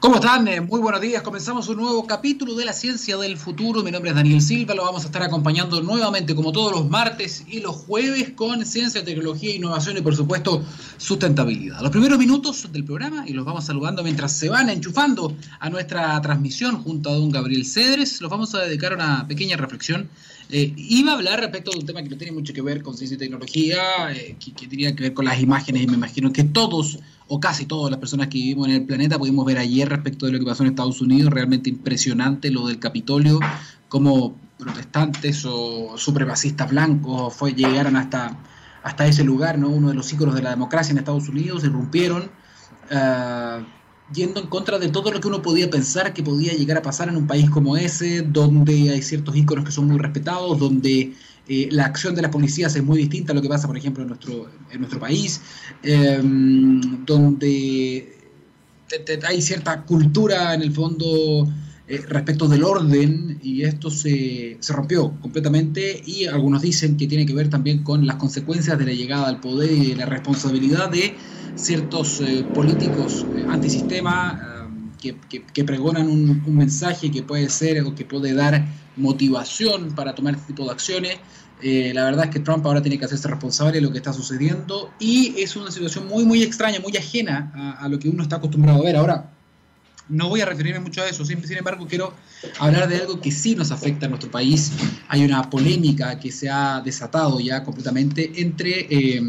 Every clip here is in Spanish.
¿Cómo están? Eh, muy buenos días. Comenzamos un nuevo capítulo de la ciencia del futuro. Mi nombre es Daniel Silva. Lo vamos a estar acompañando nuevamente, como todos los martes y los jueves, con ciencia, tecnología, innovación y, por supuesto, sustentabilidad. Los primeros minutos del programa y los vamos saludando mientras se van enchufando a nuestra transmisión junto a don Gabriel Cedres. Los vamos a dedicar a una pequeña reflexión eh, iba a hablar respecto de un tema que no tiene mucho que ver con ciencia y tecnología, eh, que, que, tenía que ver con las imágenes, y me imagino que todos, o casi todas las personas que vivimos en el planeta, pudimos ver ayer respecto de lo que pasó en Estados Unidos, realmente impresionante lo del Capitolio, cómo protestantes o supremacistas blancos fue, llegaron hasta, hasta ese lugar, ¿no? uno de los íconos de la democracia en Estados Unidos, irrumpieron. Uh, yendo en contra de todo lo que uno podía pensar que podía llegar a pasar en un país como ese, donde hay ciertos íconos que son muy respetados, donde eh, la acción de las policías es muy distinta a lo que pasa, por ejemplo, en nuestro, en nuestro país, eh, donde hay cierta cultura en el fondo eh, respecto del orden y esto se, se, rompió completamente y algunos dicen que tiene que ver también con las consecuencias de la llegada al poder y de la responsabilidad de ciertos eh, políticos antisistema eh, que, que, pregonan un, un, mensaje que puede ser o que puede dar motivación para tomar este tipo de acciones. Eh, la verdad es que Trump ahora tiene que hacerse responsable de lo que está sucediendo y es una situación muy, muy extraña, muy ajena a, a lo que uno está acostumbrado a ver. Ahora, no voy a referirme mucho a eso, sin, sin embargo quiero hablar de algo que sí nos afecta a nuestro país. Hay una polémica que se ha desatado ya completamente entre eh,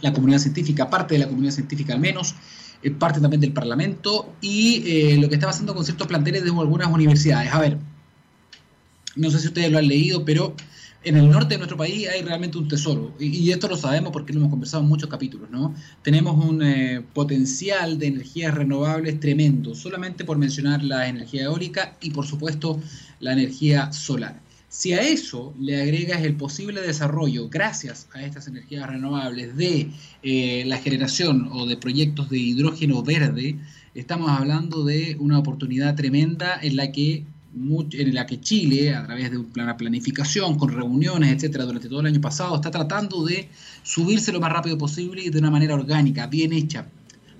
la comunidad científica, parte de la comunidad científica al menos, eh, parte también del Parlamento y eh, lo que está pasando con ciertos planteles de algunas universidades. A ver, no sé si ustedes lo han leído, pero en el norte de nuestro país hay realmente un tesoro, y, esto lo sabemos porque lo hemos conversado en muchos capítulos, ¿no? Tenemos un eh, potencial de energías renovables tremendo, solamente por mencionar la energía eólica y por supuesto la energía solar. Si a eso le agregas el posible desarrollo, gracias a estas energías renovables, de eh, la generación o de proyectos de hidrógeno verde, estamos hablando de una oportunidad tremenda en la que en la que Chile, a través de una planificación, con reuniones, etcétera, durante todo el año pasado, está tratando de subirse lo más rápido posible y de una manera orgánica, bien hecha.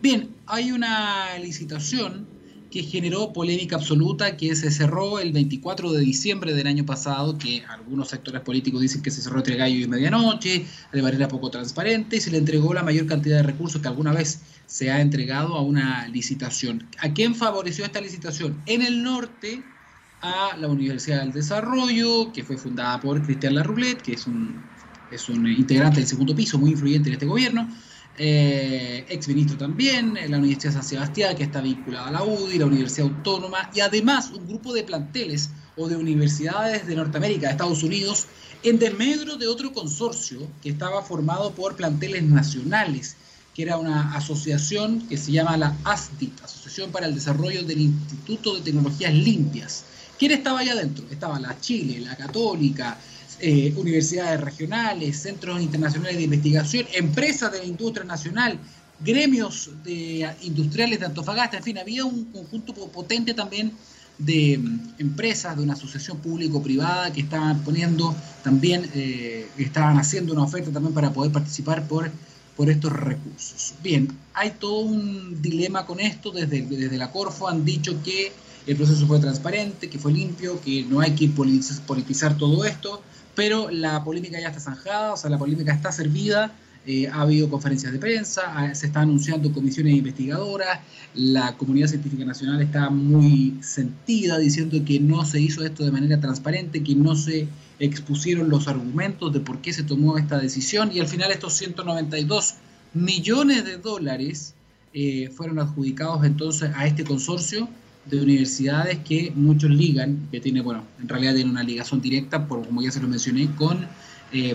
Bien, hay una licitación que generó polémica absoluta, que se cerró el 24 de diciembre del año pasado, que algunos sectores políticos dicen que se cerró entre gallo y medianoche, de manera poco transparente, y se le entregó la mayor cantidad de recursos que alguna vez se ha entregado a una licitación. ¿A quién favoreció esta licitación? En el norte, a la Universidad del Desarrollo, que fue fundada por Cristian Larroulet, que es un, es un integrante del segundo piso muy influyente en este gobierno, eh, ex ministro también, la Universidad de San Sebastián, que está vinculada a la UDI, la Universidad Autónoma, y además un grupo de planteles o de universidades de Norteamérica, de Estados Unidos, en desmedro de otro consorcio que estaba formado por planteles nacionales, que era una asociación que se llama la ASDIT, Asociación para el Desarrollo del Instituto de Tecnologías Limpias. ¿Quién estaba allá adentro? Estaba la Chile, la Católica, eh, universidades regionales, centros internacionales de investigación, empresas de la industria nacional, gremios de, industriales de Antofagasta, en fin, había un conjunto potente también de um, empresas, de una asociación público-privada que estaban poniendo también, eh, estaban haciendo una oferta también para poder participar por, por estos recursos. Bien, hay todo un dilema con esto, desde, desde la Corfo han dicho que el proceso fue transparente, que fue limpio, que no hay que politizar todo esto, pero la polémica ya está zanjada, o sea, la polémica está servida, eh, ha habido conferencias de prensa, se están anunciando comisiones investigadoras, la comunidad científica nacional está muy sentida diciendo que no se hizo esto de manera transparente, que no se expusieron los argumentos de por qué se tomó esta decisión y al final estos 192 millones de dólares eh, fueron adjudicados entonces a este consorcio de universidades que muchos ligan, que tiene, bueno, en realidad tiene una ligación directa, por, como ya se lo mencioné, con eh,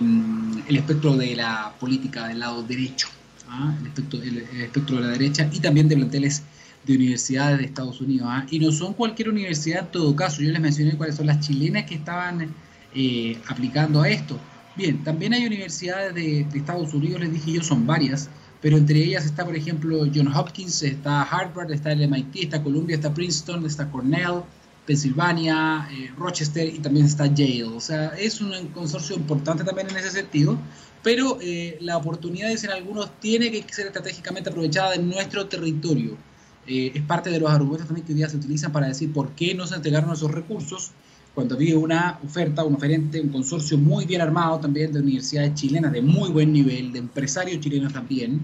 el espectro de la política del lado derecho, ¿ah? el, espectro, el, espectro de la derecha y también de planteles de universidades de Estados Unidos. ¿ah? Y no son cualquier universidad en todo caso, yo les mencioné cuáles son las chilenas que estaban eh, aplicando a esto. Bien, también hay universidades de, de Estados Unidos, les dije yo, son varias, pero entre ellas está, por ejemplo, John Hopkins, está Harvard, está el MIT, está Columbia, está Princeton, está Cornell, Pensilvania, eh, Rochester y también está Yale. O sea, es un consorcio importante también en ese sentido, pero eh, la oportunidad, dicen algunos, tiene que ser estratégicamente aprovechada en nuestro territorio. eh, es parte de los argumentos también que hoy día se utilizan para decir por qué no se entregaron esos recursos cuando había una oferta, un oferente, un consorcio muy bien armado también de universidades chilenas de muy buen nivel, de empresarios chilenos también,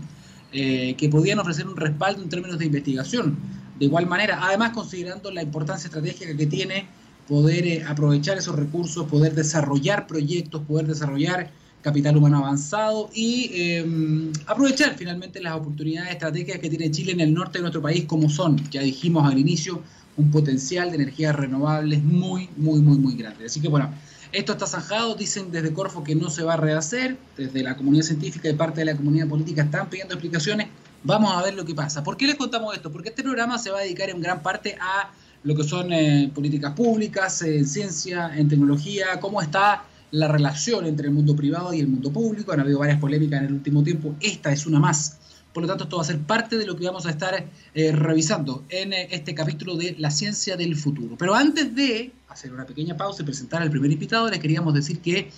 eh, que podían ofrecer un respaldo en términos de investigación. De igual manera, además considerando la importancia estratégica que tiene poder eh, aprovechar esos recursos, poder desarrollar proyectos, poder desarrollar capital humano avanzado y em, aprovechar finalmente las oportunidades estratégicas que tiene Chile en el norte de nuestro país, como son, ya dijimos al inicio, un potencial de energías renovables muy, muy, muy, muy grande. Así que bueno, esto está zanjado, dicen desde Corfo que no se va a rehacer, desde la comunidad científica y parte de la comunidad política están pidiendo explicaciones, vamos a ver lo que pasa. ¿Por qué les contamos esto? Porque este programa se va a dedicar en gran parte a lo que son eh, políticas públicas, en ciencia, en tecnología, cómo está la relación entre el mundo privado y el mundo público. Han habido varias polémicas en el último tiempo, esta es una más. Por lo tanto, esto va a ser parte de lo que vamos a estar eh, revisando en eh, este capítulo de La ciencia del futuro. Pero antes de hacer una pequeña pausa y presentar al primer invitado, les queríamos decir que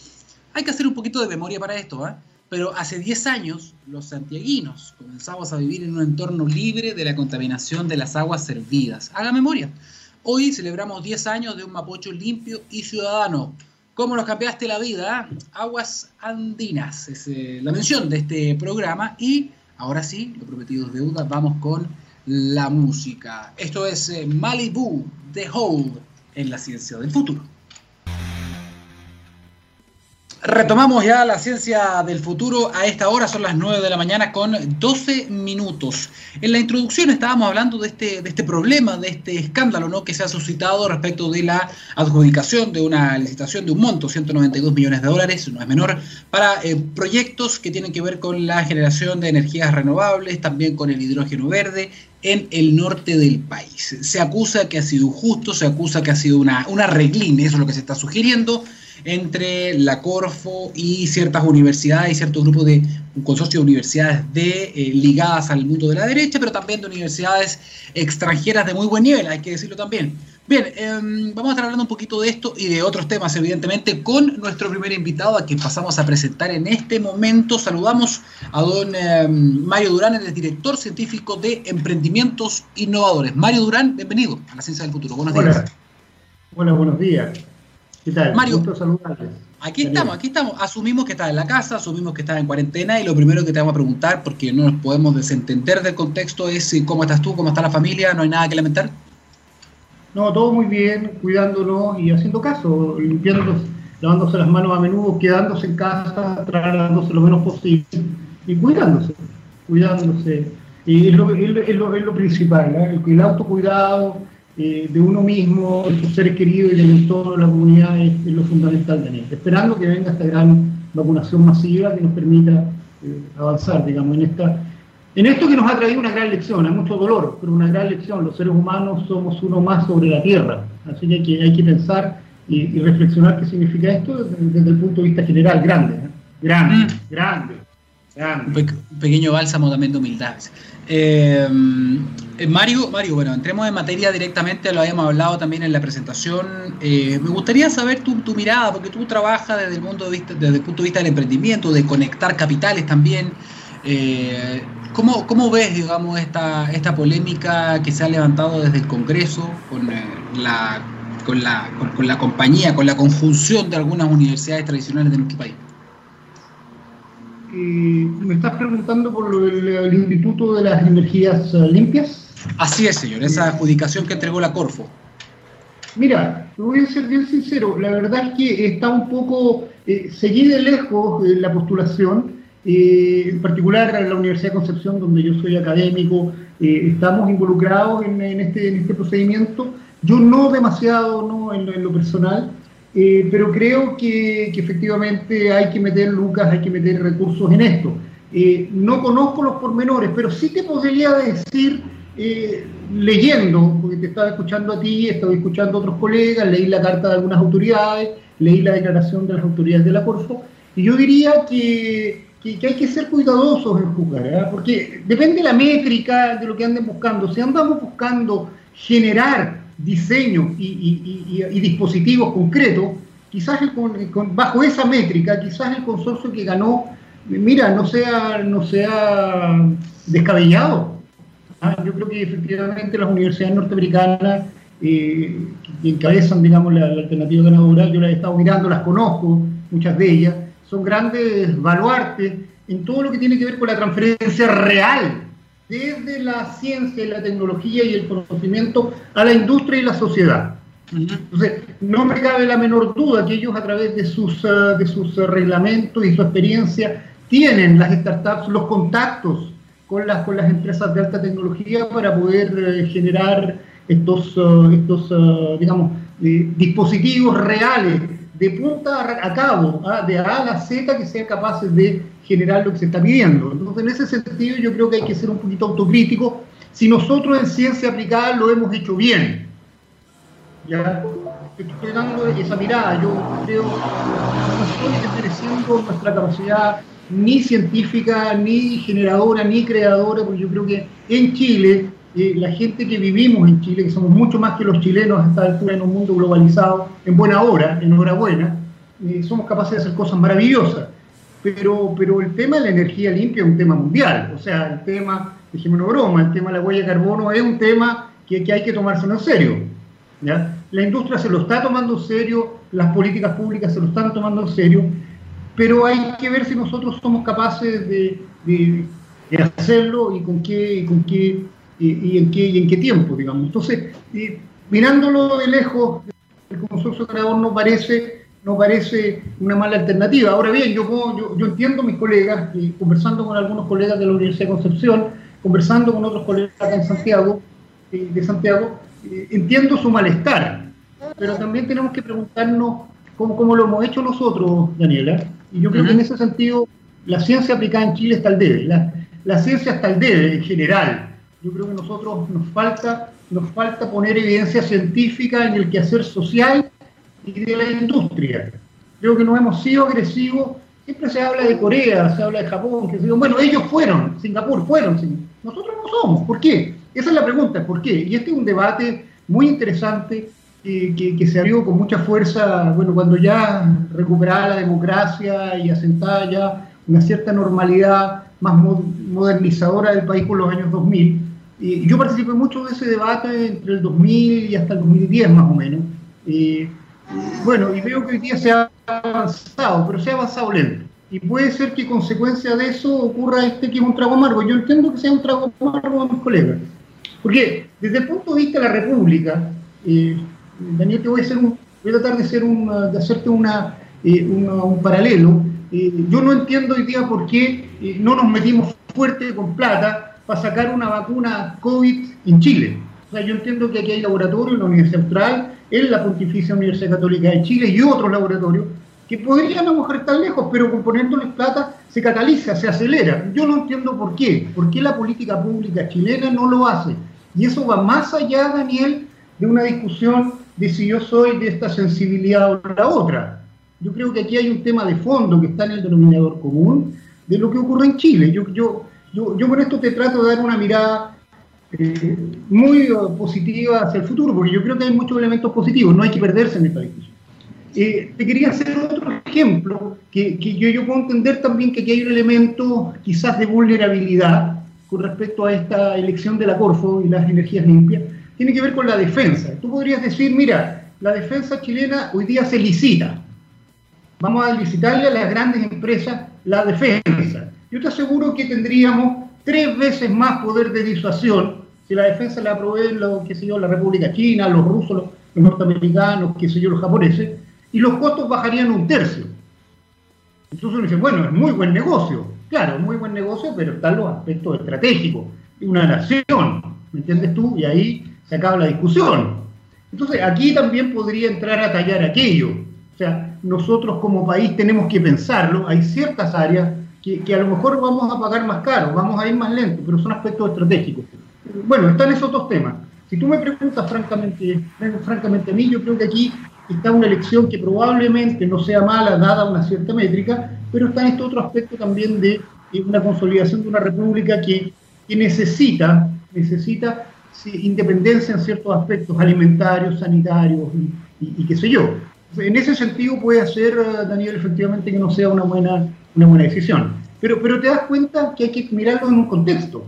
hay que hacer un poquito de memoria para esto. ¿eh? Pero hace 10 años, los santiaguinos comenzamos a vivir en un entorno libre de la contaminación de las aguas servidas. Haga memoria. Hoy celebramos 10 años de un Mapocho limpio y ciudadano. ¿Cómo nos cambiaste la vida? Aguas Andinas es la mención de este programa y Ahora sí, lo prometido es deuda, vamos con la música. Esto es eh, Malibu The Hold en la ciencia del futuro. Retomamos ya la ciencia del futuro. A esta hora son las 9 de la mañana con 12 minutos. En la introducción estábamos hablando de este, de este problema, de este escándalo ¿no? que se ha suscitado respecto de la adjudicación de una licitación de un monto, 192 millones de dólares, no es menor, para eh, proyectos que tienen que ver con la generación de energías renovables, también con el hidrógeno verde en el norte del país. Se acusa que ha sido injusto, se acusa que ha sido una, una reglín, eso es lo que se está sugiriendo entre la Corfo y ciertas universidades y ciertos grupos de un consorcio de universidades de, eh, ligadas al mundo de la derecha, pero también de universidades extranjeras de muy buen nivel, hay que decirlo también. Bien, em, vamos a estar hablando un poquito de esto y de otros temas, evidentemente, con nuestro primer invitado, a quien pasamos a presentar en este momento. Saludamos a don em, Mario Durán, el director científico de Emprendimientos Innovadores. Mario Durán, bienvenido a la Ciencia del Futuro. Buenos días. Hola, buenos días. ¿Qué tal? Mario, aquí estamos, aquí estamos. Asumimos que estás en la casa, asumimos que estás en cuarentena y lo primero que te vamos a preguntar, porque no nos podemos desentender del contexto, es eh, cómo estás tú, cómo está la familia, no hay nada que lamentar. No, todo muy bien, cuidándonos y haciendo caso, limpiándose, lavándose las manos a menudo, quedándose en casa, trasladándose lo menos posible y cuidándose, cuidándose. Y es lo, es lo, es lo principal, ¿eh? el, el autocuidado, eh, de uno mismo, de sus seres queridos y del entorno de la comunidad es, lo fundamental de esto. Esperando que venga esta gran vacunación masiva que nos permita eh, avanzar, digamos, en esta en esto que nos ha traído una gran lección, hay mucho dolor, pero una gran lección. Los seres humanos somos uno más sobre la Tierra, así que hay que, hay que pensar y, reflexionar qué significa esto desde, el punto de vista general, grande, ¿eh? grande, mm. grande, grande. Un pequeño bálsamo también de humildad. Eh, Mario, Mario, bueno, entremos en materia directamente, lo habíamos hablado también en la presentación. Eh, me gustaría saber tu, mirada, porque tú trabajas desde el, punto de vista del emprendimiento, de conectar capitales también. Eh, ¿cómo, ¿cómo, ves, digamos, esta, esta polémica que se ha levantado desde el Congreso con, la, con, la, con la compañía, con la conjunción de algunas universidades tradicionales de nuestro país? me estás preguntando por el, Instituto de las Energías eh, Limpias. Así es, señor, esa adjudicación que entregó la Corfo. Mira, voy a ser bien sincero, la verdad es que está un poco, eh, seguí de lejos eh, la postulación, eh, en particular en la Universidad de Concepción, donde yo soy académico, estamos involucrados en, este, en, este, procedimiento, yo no demasiado no en lo personal, eh, pero creo que, efectivamente hay que meter lucas, hay que meter recursos en esto. Eh, no conozco los pormenores, pero sí te podría decir, eh, leyendo, porque te estaba escuchando a ti, estaba escuchando a otros colegas, leí la carta de algunas autoridades, leí la declaración de las autoridades de la Corfo, y yo diría que, que, hay que ser cuidadosos en juzgar, porque depende de la métrica de lo que anden buscando. Si andamos buscando generar diseños y, dispositivos concretos, quizás bajo esa métrica, quizás el consorcio que ganó, mira, no sea, no sea descabellado. ¿Ah? Yo creo que efectivamente las universidades norteamericanas eh, que encabezan, digamos, la, alternativa ganadora, yo las he estado mirando, las conozco, muchas de ellas, son grandes baluartes en todo lo que tiene que ver con la transferencia real desde la ciencia y la tecnología y el conocimiento a la industria y la sociedad. Entonces, no me cabe la menor duda que ellos a través de sus, eh, de sus reglamentos y su experiencia tienen las startups, los contactos con las, con las empresas de alta tecnología para poder eh, generar estos, eh, estos digamos, dispositivos reales de punta a cabo, ¿ah? de A a la Z, que sean capaces de generar lo que se está pidiendo. Entonces, en ese sentido, yo creo que hay que ser un poquito autocrítico. Si nosotros en ciencia aplicada lo hemos hecho bien, ya estoy dando esa mirada, yo creo que no estoy desmereciendo nuestra capacidad ni científica, ni generadora, ni creadora, porque yo creo que en Chile, eh, la gente que vivimos en Chile, que somos mucho más que los chilenos a esta altura en un mundo globalizado, en buena hora, en hora buena, eh, somos capaces de hacer cosas maravillosas pero, pero el tema de la energía limpia es un tema mundial. O sea, el tema, una broma, el tema de la huella de carbono es un tema que, que hay que tomárselo en serio. La industria se lo está tomando en serio, las políticas públicas se lo están tomando en serio, pero hay que ver si nosotros somos capaces de, hacerlo y con qué, y con qué, y, en qué, y en qué tiempo, digamos. Entonces, mirándolo de lejos, el consorcio creador no parece no parece una mala alternativa. Ahora bien, yo, yo, entiendo a mis colegas, conversando con algunos colegas de la Universidad de Concepción, conversando con otros colegas en Santiago, eh, de Santiago, eh, entiendo su malestar, pero también tenemos que preguntarnos cómo, lo hemos hecho nosotros, Daniela, y yo creo que en ese sentido la ciencia aplicada en Chile está al debe, la, la ciencia está al debe en general. Yo creo que nosotros nos falta, nos falta poner evidencia científica en el quehacer social y de la industria. Creo que no hemos sido agresivos. Siempre se habla de Corea, se habla de Japón, que se bueno, ellos fueron, Singapur fueron, nosotros no somos. ¿Por qué? Esa es la pregunta, ¿por qué? Y este es un debate muy interesante eh, que, que, se abrió con mucha fuerza, bueno, cuando ya recuperaba la democracia y asentaba ya una cierta normalidad más modernizadora del país por los años 2000. Y yo participé mucho de ese debate entre el 2000 y hasta el 2010 más o menos. Eh, bueno, y veo que hoy día se ha avanzado, pero se ha avanzado lento. Y puede ser que consecuencia de eso ocurra este que es un trago amargo. Yo entiendo que sea un trago amargo a mis colegas. Porque desde el punto de vista de la República, eh, Daniel, te voy a, hacer un, voy a tratar de, hacer un, de hacerte una, eh, un paralelo. Eh, yo no entiendo hoy día por qué no nos metimos fuerte con plata para sacar una vacuna COVID en Chile. O sea, yo entiendo que aquí hay laboratorios en la Universidad Austral, en la Pontificia Universidad Católica de Chile y otros laboratorios que podrían a lo mejor estar lejos, pero componiéndoles plata se cataliza, se acelera. Yo no entiendo por qué, por qué la política pública chilena no lo hace. Y eso va más allá, Daniel, de una discusión de si yo soy de esta sensibilidad o la otra. Yo creo que aquí hay un tema de fondo que está en el denominador común de lo que ocurre en Chile. Yo, yo, yo, yo con esto te trato de dar una mirada eh, muy positiva hacia el futuro, porque yo creo que hay muchos elementos positivos, no hay que perderse en esta discusión. Eh, te quería hacer otro ejemplo, que, que yo, yo, puedo entender también que aquí hay un elemento quizás de vulnerabilidad con respecto a esta elección de la Corfo y las energías limpias, tiene que ver con la defensa. Tú podrías decir, mira, la defensa chilena hoy día se licita. Vamos a licitarle a las grandes empresas la defensa. Yo te aseguro que tendríamos tres veces más poder de disuasión si la defensa la proveen lo, qué sé yo, la República China, los rusos, los, norteamericanos, qué sé yo, los japoneses, y los costos bajarían un tercio. Entonces uno dice, bueno, es muy buen negocio. Claro, muy buen negocio, pero están los aspectos estratégicos una nación, ¿me entiendes tú? Y ahí se acaba la discusión. Entonces aquí también podría entrar a tallar aquello. O sea, nosotros como país tenemos que pensarlo. Hay ciertas áreas que, que a lo mejor vamos a pagar más caro, vamos a ir más lento, pero son aspectos estratégicos bueno, están esos dos temas. Si tú me preguntas francamente, francamente a mí, yo creo que aquí está una elección que probablemente no sea mala dada una cierta métrica, pero está en este otro aspecto también de una consolidación de una república que, necesita, necesita independencia en ciertos aspectos alimentarios, sanitarios y, qué sé yo. En ese sentido puede hacer, Daniel, efectivamente que no sea una buena, una buena decisión. Pero, pero te das cuenta que hay que mirarlo en un contexto.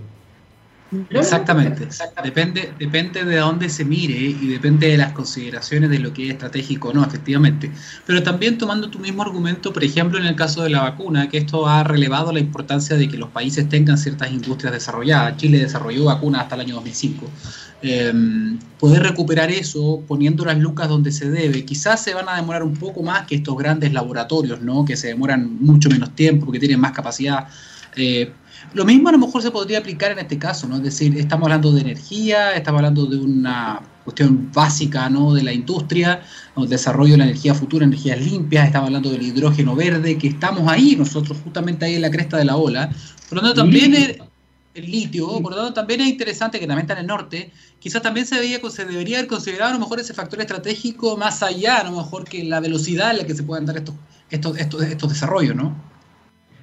Exactamente, Depende, depende de dónde se mire y depende de las consideraciones de lo que es estratégico o no, efectivamente. Pero también tomando tu mismo argumento, por ejemplo, en el caso de la vacuna, que esto ha relevado la importancia de que los países tengan ciertas industrias desarrolladas. Chile desarrolló vacunas hasta el año 2005. Em, poder recuperar eso poniendo las lucas donde se debe. Quizás se van a demorar un poco más que estos grandes laboratorios, ¿no? que se demoran mucho menos tiempo, porque tienen más capacidad. Eh, lo mismo a lo mejor se podría aplicar en este caso, ¿no? Es decir, estamos hablando de energía, estamos hablando de una cuestión básica, ¿no? De la industria, el desarrollo de la energía futura, energías limpias, estamos hablando del hidrógeno verde, que estamos ahí, nosotros justamente ahí en la cresta de la ola. Por lo tanto, también el, el litio, por lo tanto, también es interesante que también está en el norte, quizás también se, veía, se debería haber considerado a lo mejor ese factor estratégico más allá, a lo mejor que la velocidad en la que se puedan dar estos, estos, estos, estos desarrollos, ¿no?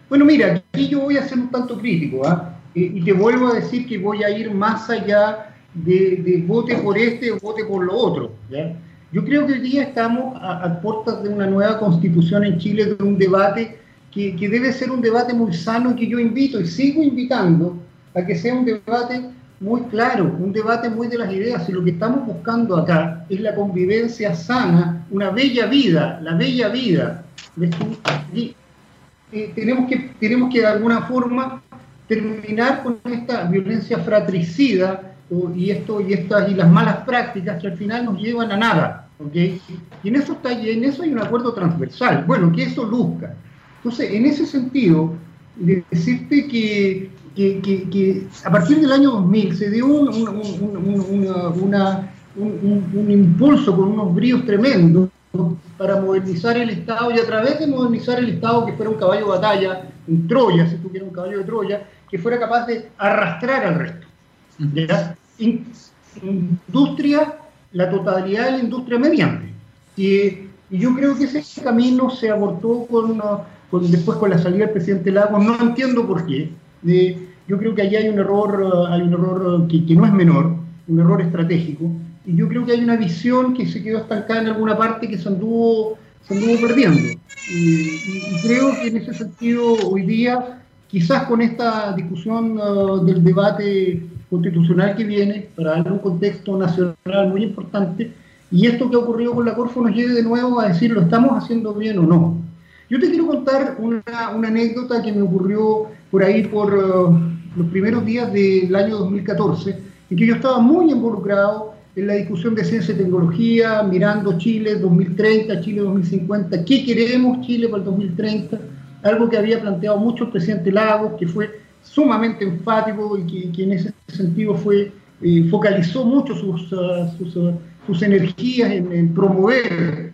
Bueno, mira, aquí yo voy a ser un tanto crítico, ¿ah? y te vuelvo a decir que voy a ir más allá de, vote por este o vote por lo otro. Yo creo que hoy día estamos a, puertas de una nueva constitución en Chile, de un debate que, que, debe ser un debate muy sano que yo invito y sigo invitando a que sea un debate muy claro, un debate muy de las ideas. Y lo que estamos buscando acá es la convivencia sana, una bella vida, la bella vida. Tenemos, que, tenemos que de alguna forma terminar con esta violencia fratricida y, esto, y, estas, y las malas prácticas que al final nos llevan a nada. ¿okay? Y en eso, está, en eso hay un acuerdo transversal. Bueno, que eso luzca. Entonces, en ese sentido, decirte que, que, que, a partir del año 2000 se dio un, un impulso con unos bríos tremendos para modernizar el Estado y a través de modernizar el Estado que fuera un caballo de batalla, un Troya, si quieres un caballo de Troya, que fuera capaz de arrastrar al resto. Industria, la totalidad de la industria mediante. Y, yo creo que ese camino se abortó con, con, después con la salida del presidente Lagos, no entiendo por qué. yo creo que allí hay un error, hay un error que, que no es menor, un error estratégico, y yo creo que hay una visión que se quedó estancada en alguna parte que se anduvo, se anduvo perdiendo. Y, creo que en ese sentido hoy día, quizás con esta discusión uh, del debate constitucional que viene, para dar un contexto nacional muy importante, y esto que ha ocurrido con la Corfo nos lleve de nuevo a decir, ¿lo estamos haciendo bien o no? Yo te quiero contar una, una anécdota que me ocurrió por ahí por uh, los primeros días del año 2014, en que yo estaba muy involucrado en la discusión de ciencia y tecnología, mirando Chile 2030, Chile 2050, ¿qué queremos Chile para el 2030? Algo que había planteado mucho el presidente Lagos, que fue sumamente enfático y que, en ese sentido fue, eh, focalizó mucho sus, uh, sus, energías en, promover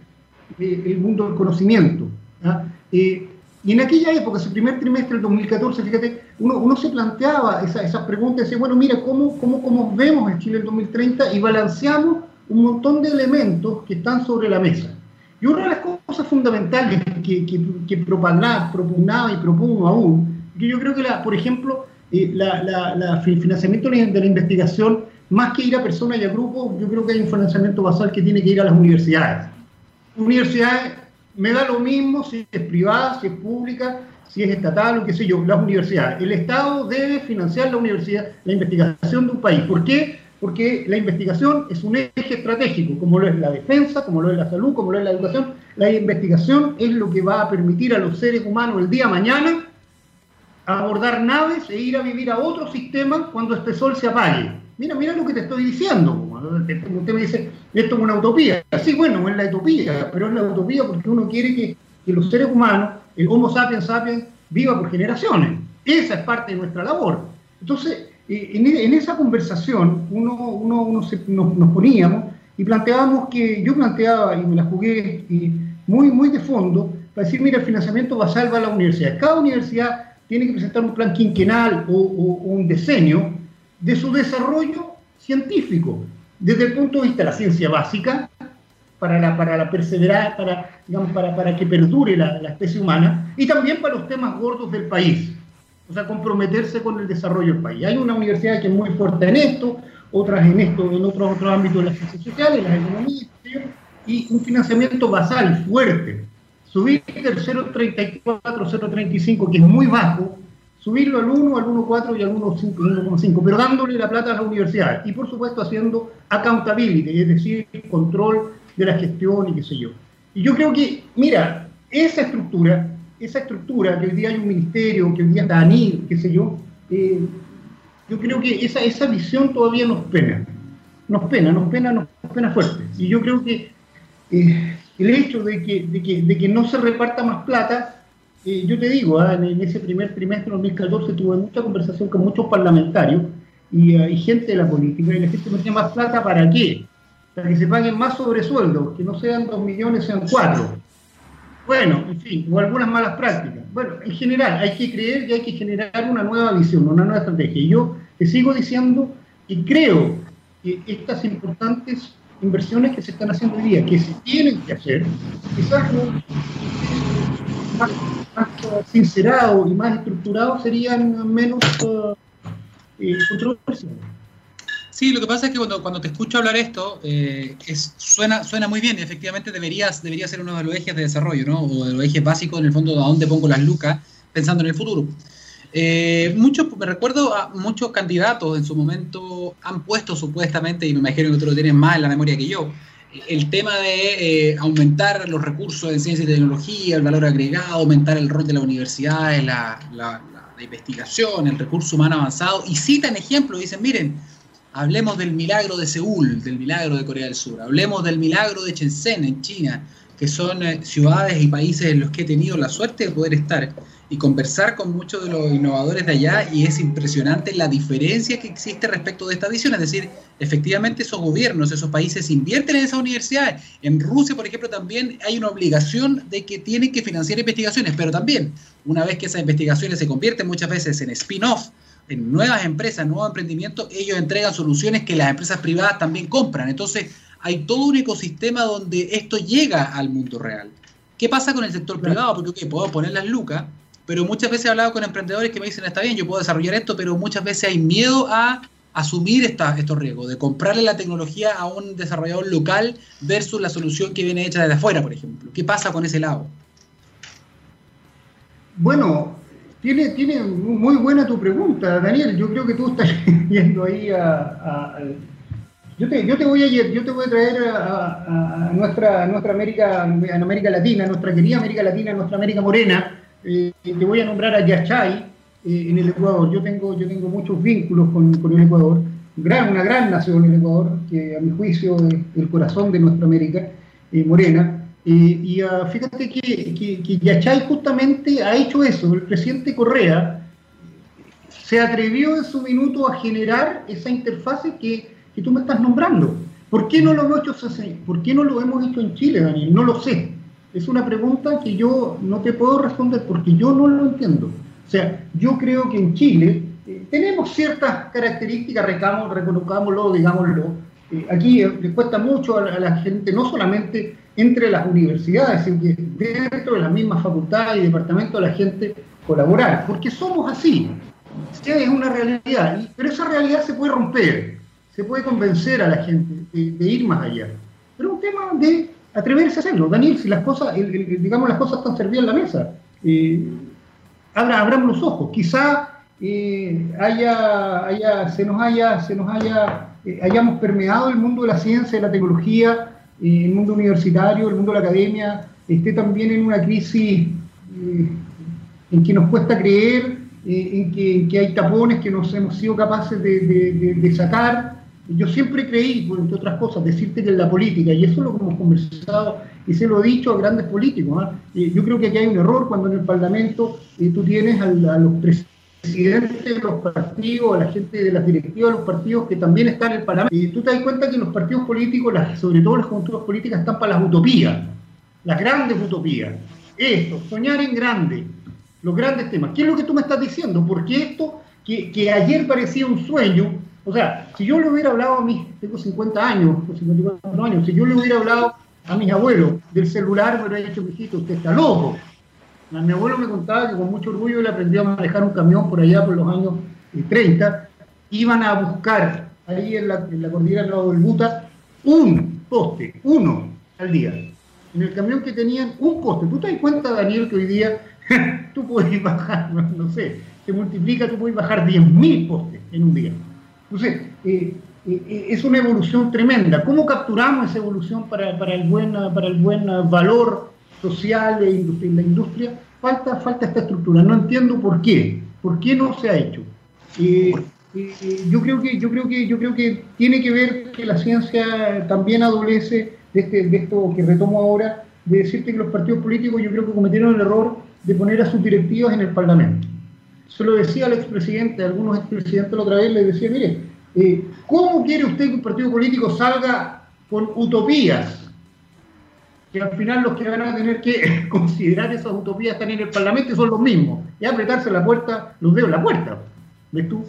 eh, el mundo del conocimiento. ¿ah? Eh, y en aquella época, ese primer trimestre del 2014, fíjate, uno, uno se planteaba esas esa preguntas, decía, bueno, mira, ¿cómo, cómo, ¿cómo vemos el Chile en 2030? Y balanceamos un montón de elementos que están sobre la mesa. Y una de las cosas fundamentales que, que, que y propongo aún, que yo creo que, la, por ejemplo, eh, la, la, el financiamiento de la investigación, más que ir a personas y a grupos, yo creo que hay un financiamiento basal que tiene que ir a las universidades. Universidades me da lo mismo si es privada, si es pública, si es estatal o qué sé yo, las universidades. El Estado debe financiar la universidad, la investigación de un país. ¿Por qué? Porque la investigación es un eje estratégico, como lo es la defensa, como lo es la salud, como lo es la educación. La investigación es lo que va a permitir a los seres humanos el día mañana abordar naves e ir a vivir a otro sistema cuando este sol se apague. Mira, mira lo que te estoy diciendo. Usted me dice, esto es una utopía. Sí, bueno, es la utopía, pero es la utopía porque uno quiere que, los seres humanos, el Homo sapiens sapiens, viva por generaciones. Esa es parte de nuestra labor. Entonces, eh, en, esa conversación, uno, uno, nos, poníamos y planteábamos que yo planteaba y me la jugué muy, muy de fondo para decir, mira, el financiamiento va a salvar a la universidad. Cada universidad tiene que presentar un plan quinquenal o, o un diseño de su desarrollo científico desde el punto de vista de la ciencia básica, para la, para la perseverar, para, digamos, para, para que perdure la, la, especie humana, y también para los temas gordos del país, o sea, comprometerse con el desarrollo del país. Hay una universidad que es muy fuerte en esto, otras en esto, en otros otro ámbitos de las ciencias sociales, las economías, y un financiamiento basal fuerte. Subir del 0,34, 0,35, que es muy bajo, subirlo al 1, al 1,4 y al 1,5, pero dándole la plata a las universidades y por supuesto haciendo accountability, es decir, control de la gestión y qué sé yo. Y yo creo que, mira, esa estructura, esa estructura, que hoy día hay un ministerio, que hoy día está ANID, qué sé yo, eh, yo creo que esa, esa visión todavía nos pena, nos pena, nos pena, nos pena fuerte. Y yo creo que eh, el hecho de que, de, que, de que no se reparta más plata eh, yo te digo, ah, en, ese primer trimestre de 2014 tuve mucha conversación con muchos parlamentarios y, uh, gente de la política, y la gente me decía más plata para qué? Para que se paguen más sobresueldos, que no sean dos millones, sean cuatro. Bueno, en fin, o algunas malas prácticas. Bueno, en general, hay que creer que hay que generar una nueva visión, una nueva estrategia. Y yo te sigo diciendo y creo que estas importantes inversiones que se están haciendo hoy día, que se tienen que hacer, quizás no, más, sincerado y más estructurado serían menos eh, controversiales. Sí, lo que pasa es que cuando, cuando te escucho hablar esto, eh, es, suena, suena muy bien y efectivamente deberías, debería ser uno de los ejes de desarrollo, ¿no? O de los ejes básicos, en el fondo, a dónde pongo las lucas, pensando en el futuro. Eh, muchos, me recuerdo a muchos candidatos en su momento han puesto supuestamente, y me imagino que tú lo tienes más en la memoria que yo, el tema de eh, aumentar los recursos en ciencia y tecnología, el valor agregado, aumentar el rol de la universidad, la, la, la, investigación, el recurso humano avanzado, y citan ejemplos, dicen, miren, hablemos del milagro de Seúl, del milagro de Corea del Sur, hablemos del milagro de Shenzhen en China, que son eh, ciudades y países en los que he tenido la suerte de poder estar y conversar con muchos de los innovadores de allá y es impresionante la diferencia que existe respecto de esta visión. Es decir, efectivamente esos gobiernos, esos países invierten en esas universidades. En Rusia, por ejemplo, también hay una obligación de que tienen que financiar investigaciones, pero también una vez que esas investigaciones se convierten muchas veces en spin-off, en nuevas empresas, nuevos emprendimientos, ellos entregan soluciones que las empresas privadas también compran. Entonces, hay todo un ecosistema donde esto llega al mundo real. ¿Qué pasa con el sector privado? Porque okay, puedo poner las lucas, pero muchas veces he hablado con emprendedores que me dicen, está bien, yo puedo desarrollar esto, pero muchas veces hay miedo a asumir esta, estos riesgos, de comprarle la tecnología a un desarrollador local versus la solución que viene hecha desde afuera, por ejemplo. ¿Qué pasa con ese lado? Bueno, tiene, tiene muy buena tu pregunta, Daniel. Yo creo que tú estás yendo ahí a yo te, yo te, voy a yo te voy a traer a, a, nuestra, nuestra América, a América Latina, nuestra querida América Latina, nuestra América morena, eh, te voy a nombrar a Yachay eh, en el Ecuador. Yo tengo, yo tengo muchos vínculos con, con el Ecuador. Gran, una gran nación el Ecuador, que a mi juicio es el corazón de nuestra América eh, morena. y uh, fíjate que, que, que, Yachay justamente ha hecho eso. El presidente Correa se atrevió en su minuto a generar esa interfase que, tú me estás nombrando. ¿Por qué no lo hemos hecho ¿Por qué no lo hemos hecho en Chile, Daniel? No lo sé es una pregunta que yo no te puedo responder porque yo no lo entiendo. O sea, yo creo que en Chile eh, tenemos ciertas características, reconozcámoslo, digámoslo. Eh, aquí eh, le cuesta mucho a, a, la gente, no solamente entre las universidades, sino que dentro de las mismas facultades y departamentos, la gente colaborar, porque somos así. O es una realidad, pero esa realidad se puede romper, se puede convencer a la gente de, ir más allá. Pero es un tema de atreverse a hacerlo. Daniel, si las cosas, el, el, digamos, las cosas están servidas en la mesa, eh, abra, abramos los ojos. Quizá eh, haya, haya, se nos haya, se nos haya, eh, hayamos permeado el mundo de la ciencia, de la tecnología, eh, el mundo universitario, el mundo de la academia, esté también en una crisis en que nos cuesta creer, en que, hay tapones que nos hemos sido capaces de sacar yo siempre creí, entre otras cosas, decirte que en la política, y eso es lo hemos conversado y se lo he dicho a grandes políticos, ¿eh? yo creo que aquí hay un error cuando en el Parlamento eh, tú tienes a, a, los presidentes de los partidos, a la gente de las directivas de los partidos que también están en el Parlamento. Y tú te das cuenta que los partidos políticos, las, sobre todo las conjunturas políticas, están para las utopías, las grandes utopías. Esto, soñar en grande, los grandes temas. ¿Qué es lo que tú me estás diciendo? Porque esto, que ayer parecía un sueño, o sea, si yo le hubiera hablado a mis, tengo 50 años, o 54 años, si yo le hubiera hablado a mis abuelos del celular, me hubiera dicho, mijito, usted está loco. A mi abuelo me contaba que con mucho orgullo le aprendió a manejar un camión por allá por los años 30. Eh, Iban a buscar ahí en la, en la cordillera del lado del Buta un poste, uno al día. En el camión que tenían un poste. ¿Tú te das cuenta, Daniel, que hoy día tú puedes bajar, no, no sé, se multiplica, tú puedes bajar 10.000 postes en un día. Entonces, eh, eh, eh, es una evolución tremenda. ¿Cómo capturamos esa evolución para, el, buen, valor social de la industria? Falta, falta esta estructura. No entiendo por qué. ¿Por qué no se ha hecho? yo creo que yo creo que yo creo que tiene que ver que la ciencia también adolece de, este, de esto que retomo ahora de decirte que los partidos políticos yo creo que cometieron el error de poner a sus directivos en el Parlamento. Se lo decía al expresidente, a algunos expresidentes la otra vez, le decía, mire, eh, ¿cómo quiere usted que un partido político salga con utopías? Que al final los que van a tener que considerar esas utopías están en el Parlamento y son los mismos. Y apretarse la puerta, los dedos en la puerta. ¿Ves tú?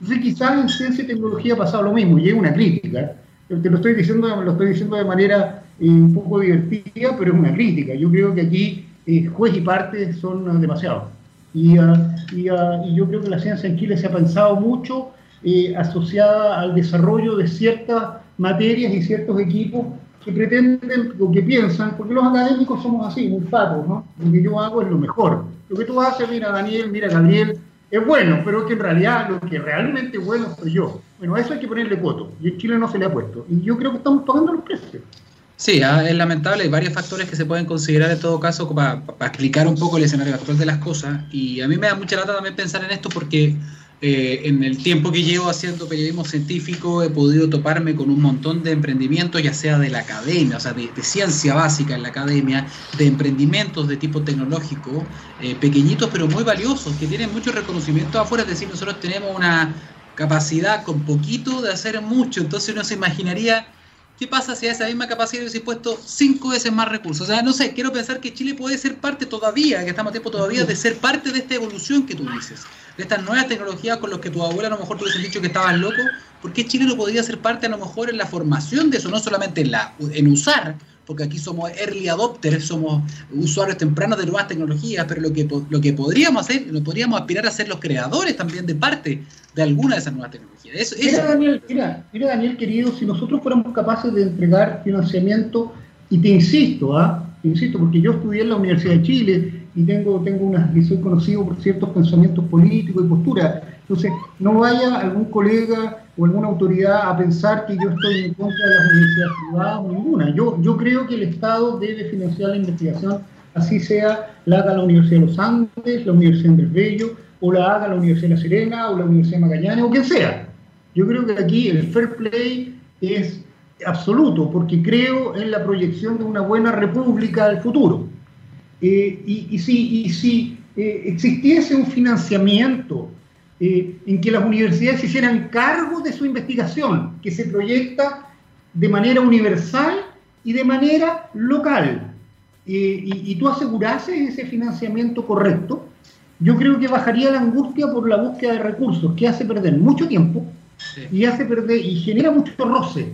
Entonces quizás en ciencia y tecnología ha pasado lo mismo, y es una crítica. Te lo estoy diciendo, lo estoy diciendo de manera eh, un poco divertida, pero es una crítica. Yo creo que aquí eh, juez y parte son demasiados. Y, ah, ah, y, yo creo que la ciencia en Chile se ha pensado mucho eh, asociada al desarrollo de ciertas materias y ciertos equipos que pretenden o que piensan, porque los académicos somos así, muy fatos, ¿no? Lo que yo hago es lo mejor. Lo que tú haces, mira Daniel, mira Gabriel, es bueno, pero que en realidad lo que realmente es bueno soy yo. Bueno, a eso hay que ponerle coto, y en Chile no se le ha puesto. Y yo creo que estamos pagando los precios. Sí, ah, es lamentable, hay varios factores que se pueden considerar en todo caso para, explicar un poco el escenario actual de las cosas. Y a mí me da mucha lata también pensar en esto porque eh, en el tiempo que llevo haciendo periodismo científico he podido toparme con un montón de emprendimientos, ya sea de la academia, o sea, de, ciencia básica en la academia, de emprendimientos de tipo tecnológico, eh, pequeñitos pero muy valiosos, que tienen mucho reconocimiento afuera, es decir, nosotros tenemos una capacidad con poquito de hacer mucho, entonces uno se imaginaría ¿Qué pasa si a esa misma capacidad hubiese puesto cinco veces más recursos? O sea, no sé, quiero pensar que Chile puede ser parte todavía, que estamos a tiempo todavía de ser parte de esta evolución que tú dices, de estas nuevas tecnologías con las que tu abuela a lo mejor te hubiesen dicho que estabas loco. ¿Por qué Chile no podría ser parte a lo mejor en la formación de eso, no solamente en, la, en usar, porque aquí somos early adopters, somos usuarios tempranos de nuevas tecnologías, pero lo que, lo que podríamos hacer, lo podríamos aspirar a ser los creadores también de parte de alguna de esas nuevas tecnologías. Eso, mira, Daniel, mira, mira, Daniel, querido, si nosotros fuéramos capaces de entregar financiamiento, y te insisto, ¿ah? te insisto, porque yo estudié en la Universidad de Chile y tengo, tengo unas, y soy conocido por ciertos pensamientos políticos y posturas. Entonces, no vaya algún colega o alguna autoridad a pensar que yo estoy en contra de las universidades privadas o ninguna. Yo, yo creo que el Estado debe financiar la investigación, así sea la haga la Universidad de los Andes, la Universidad del Bello, o la haga la Universidad de La Serena, o la Universidad de Magallanes, o quien sea. Yo creo que aquí el fair play es absoluto, porque creo en la proyección de una buena república del futuro. Eh, y, si, y si eh, existiese un financiamiento eh, en que las universidades se hicieran cargo de su investigación, que se proyecta de manera universal y de manera local, eh, y, tú asegurases ese financiamiento correcto, yo creo que bajaría la angustia por la búsqueda de recursos, que hace perder mucho tiempo y hace perder y genera mucho roce,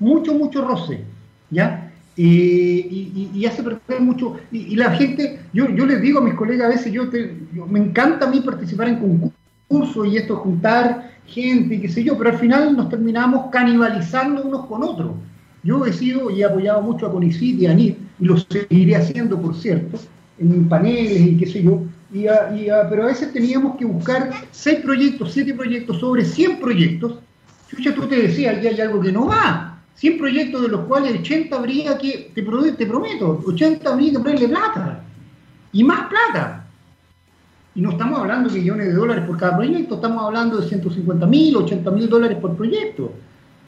mucho, mucho roce, ¿ya? y, hace perder mucho. Y, la gente, yo, yo les digo a mis colegas a veces, yo, yo me encanta a mí participar en concursos curso y esto juntar gente y qué sé yo, pero al final nos terminamos canibalizando unos con otros. Yo he sido y he apoyado mucho a CONICIT y a NIT, y lo seguiré haciendo, por cierto, en paneles y qué sé yo, y pero a veces teníamos que buscar seis proyectos, siete proyectos sobre 100 proyectos. Yo tú te decía, ya hay algo que no va. 100 proyectos de los cuales 80 habría que, te, te prometo, 80 habría que ponerle plata. Y más plata. Y no estamos hablando de millones de dólares por cada proyecto, estamos hablando de 150 mil, 80 mil dólares por proyecto.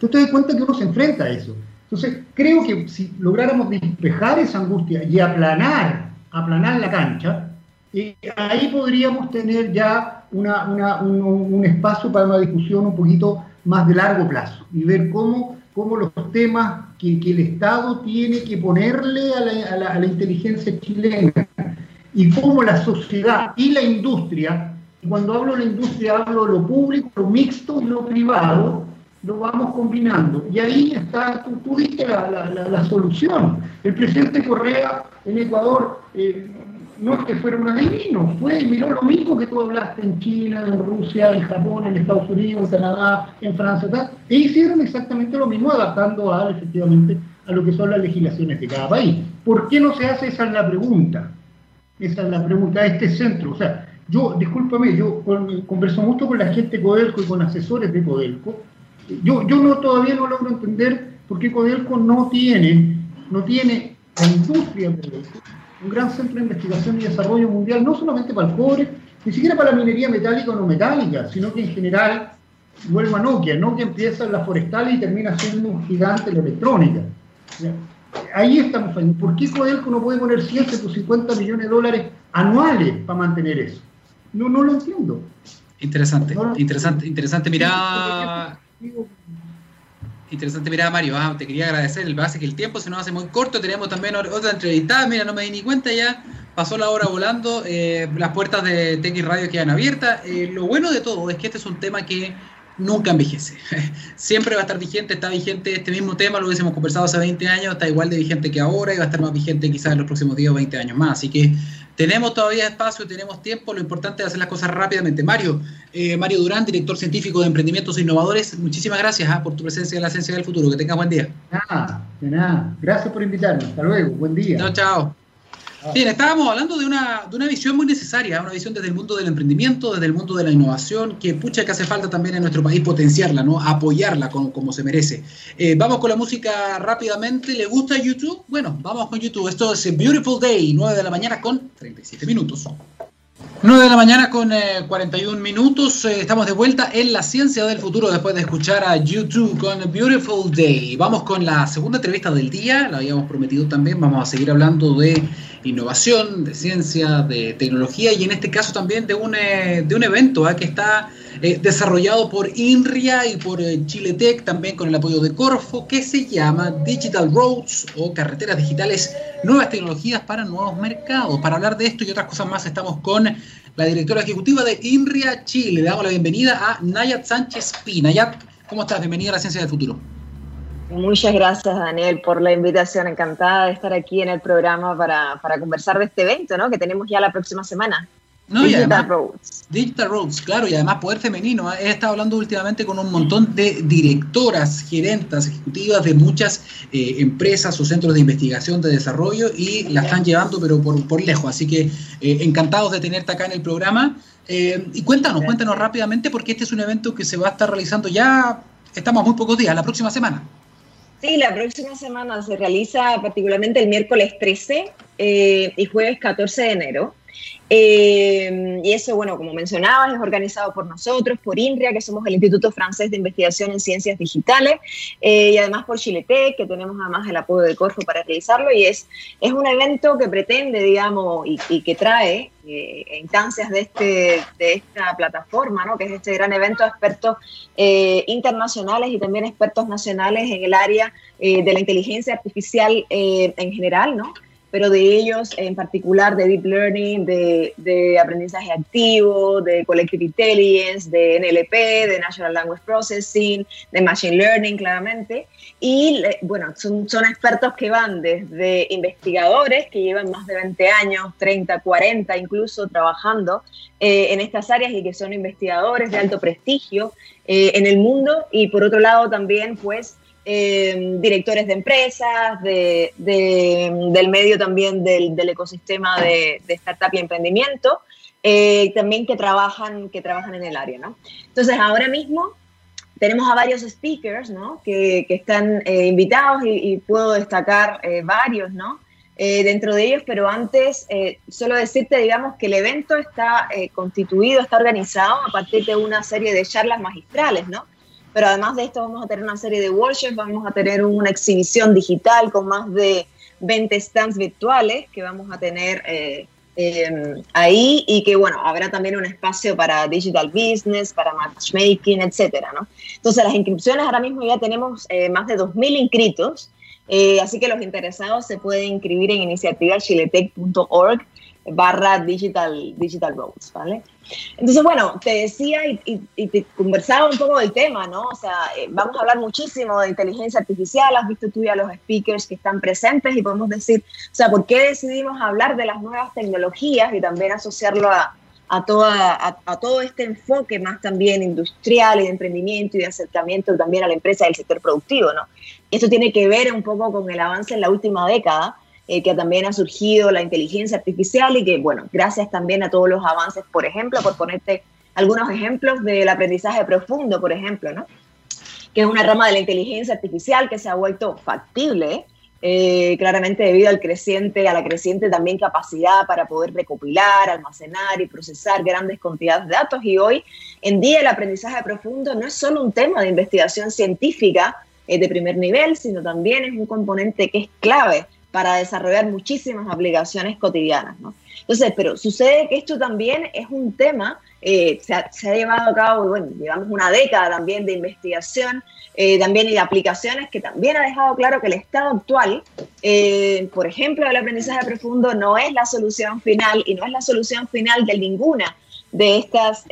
Tú te das cuenta que uno se enfrenta a eso. Entonces, creo que si lográramos despejar esa angustia y aplanar, aplanar la cancha, eh, ahí podríamos tener ya un, espacio para una discusión un poquito más de largo plazo y ver cómo, cómo los temas que, el Estado tiene que ponerle a la, a la inteligencia chilena y cómo la sociedad y la industria, y cuando hablo de la industria hablo de lo público, lo mixto y lo privado, lo vamos combinando. Y ahí está, tú, tú la, solución. El presidente Correa en Ecuador eh, no es que fuera un adivino, fue, miró lo mismo que tú hablaste en China, en Rusia, en Japón, en Estados Unidos, en Canadá, en Francia, tal, e hicieron exactamente lo mismo, adaptando a, efectivamente, a lo que son las legislaciones de cada país. ¿Por qué no se hace esa la pregunta? Esa es la pregunta de este centro. O sea, Yo, discúlpame, yo converso mucho con la gente de Codelco y con asesores de Codelco. Yo, yo no, todavía no logro entender por qué Codelco no tiene, no tiene la industria un gran centro de investigación y desarrollo mundial, no solamente para el cobre, ni siquiera para la minería metálica o no metálica, sino que en general vuelvo a Nokia. Nokia empieza en la forestal y termina siendo un gigante en la electrónica. Ahí estamos fallando. ¿Por qué Codelco no puede poner 150 millones de dólares anuales para mantener eso? No, no lo entiendo. Interesante, interesante, interesante mirada. Interesante mirada, Mario. Ah, te quería agradecer. El base que el tiempo se nos hace muy corto. Tenemos también otra entrevistada. Mira, no me di ni cuenta ya. Pasó la hora volando. Eh, las puertas de TX Radio quedan abiertas. Eh, lo bueno de todo es que este es un tema que nunca envejece. Siempre va a estar vigente, está vigente este mismo tema, lo hubiésemos conversado hace 20 años, está igual de vigente que ahora y va a estar más vigente quizás en los próximos 10 o 20 años más. Así que tenemos todavía espacio, tenemos tiempo, lo importante es hacer las cosas rápidamente. Mario, eh, Mario Durán, director científico de Emprendimientos e Innovadores, muchísimas gracias ah, por tu presencia en la Ciencia del Futuro. Que tengas buen día. Nada, de nada. Gracias por invitarme. Hasta luego. Buen día. Chao, chao. Bien, estábamos hablando de una, de una visión muy necesaria, una visión desde el mundo del emprendimiento, desde el mundo de la innovación, que pucha que hace falta también en nuestro país potenciarla, ¿no? apoyarla como, como se merece. Eh, vamos con la música rápidamente. ¿Le gusta YouTube? Bueno, vamos con YouTube. Esto es Beautiful Day, 9 de la mañana con 37 minutos. 9 de la mañana con 41 eh, minutos. Eh, estamos de vuelta en la ciencia del futuro después de escuchar a YouTube con Beautiful Day. Vamos con la segunda entrevista del día, la habíamos prometido también. Vamos a seguir hablando de innovación, de ciencia, de tecnología y en este caso también de un, eh, de un evento que está desarrollado por INRIA y por Chile Tech, también con el apoyo de Corfo, que se llama Digital Roads o Carreteras Digitales, Nuevas Tecnologías para Nuevos Mercados. Para hablar de esto y otras cosas más estamos con la directora ejecutiva de INRIA Chile. Le damos la bienvenida a Nayat Sánchez Pi. Nayat, ¿cómo estás? Bienvenida a la Ciencia del Futuro. Muchas gracias, Daniel, por la invitación. Encantada de estar aquí en el programa para, para conversar de este evento ¿no? que tenemos ya la próxima semana. No, Digital Roads. Digital Roads, claro, y además poder femenino. ¿eh? He estado hablando últimamente con un montón de directoras, gerentas, ejecutivas de muchas eh, empresas o centros de investigación, de desarrollo, y la están llevando, pero por, por lejos. Así que eh, encantados de tenerte acá en el programa. y cuéntanos, cuéntanos rápidamente, porque este es un evento que se va a estar realizando ya, estamos a muy pocos días, la próxima semana. Sí, la próxima semana se realiza particularmente el miércoles 13 y jueves 14 de enero. Eh, y eso, bueno, como mencionabas, es organizado por nosotros, por INRIA, que somos el Instituto Francés de Investigación en Ciencias Digitales, eh, y además por Chiletec, que tenemos además el apoyo de Corfo para realizarlo, y es, es un evento que pretende, digamos, y, que trae eh, instancias de, este, de esta plataforma, ¿no? que es este gran evento de expertos internacionales y también expertos nacionales en el área de la inteligencia artificial en general, ¿no? Pero de ellos en particular de Deep Learning, de, aprendizaje activo, de Collective Intelligence, de NLP, de Natural Language Processing, de Machine Learning claramente. Y bueno, son, son expertos que van desde investigadores que llevan más de 20 años, 30, 40 incluso trabajando eh, en estas áreas y que son investigadores de alto prestigio eh, en el mundo. Y por otro lado también pues Em, directores de empresas, de, del medio también del, ecosistema de, startup y emprendimiento, eh, también que trabajan, que trabajan en el área. ¿no? Entonces, ahora mismo tenemos a varios speakers ¿no? que, que están eh, invitados y, puedo destacar eh, varios ¿no? dentro de ellos, pero antes solo decirte, digamos, que el evento está constituido, está organizado a partir de una serie de charlas magistrales, ¿no? Pero además de esto vamos a tener una serie de workshops, vamos a tener una exhibición digital con más de 20 stands virtuales que vamos a tener eh, em, ahí y que bueno, habrá también un espacio para digital business, para matchmaking, etcétera, ¿no? Entonces las inscripciones ahora mismo ya tenemos eh, más de 2.000 inscritos, eh, así que los interesados se pueden inscribir en iniciativachiletech.org barra digital, digital roads, ¿vale? Entonces, bueno, te decía y, te conversaba un poco del tema, ¿no? O sea, eh, vamos a hablar muchísimo de inteligencia artificial, has visto tú ya los speakers que están presentes y podemos decir, o sea, ¿por qué decidimos hablar de las nuevas tecnologías y también asociarlo a, a, todo este enfoque más también industrial y de emprendimiento y de acercamiento también a la empresa y al sector productivo, ¿no? Esto tiene que ver un poco con el avance en la última década eh, que también ha surgido la inteligencia artificial y que, bueno, gracias también a todos los avances, por ejemplo, por ponerte algunos ejemplos del aprendizaje profundo, por ejemplo, ¿no? que es una rama de la inteligencia artificial que se ha vuelto factible, eh, claramente debido al creciente, a la creciente también capacidad para poder recopilar, almacenar y procesar grandes cantidades de datos. Y hoy en día el aprendizaje profundo no es solo un tema de investigación científica eh, de primer nivel, sino también es un componente que es clave para desarrollar muchísimas aplicaciones cotidianas. Entonces, pero sucede que esto también es un tema, eh, se, ha, llevado a cabo, bueno, llevamos una década también de investigación, eh, también y de aplicaciones que también ha dejado claro que el estado actual, eh, por ejemplo, del aprendizaje profundo no es la solución final y no es la solución final de ninguna de estas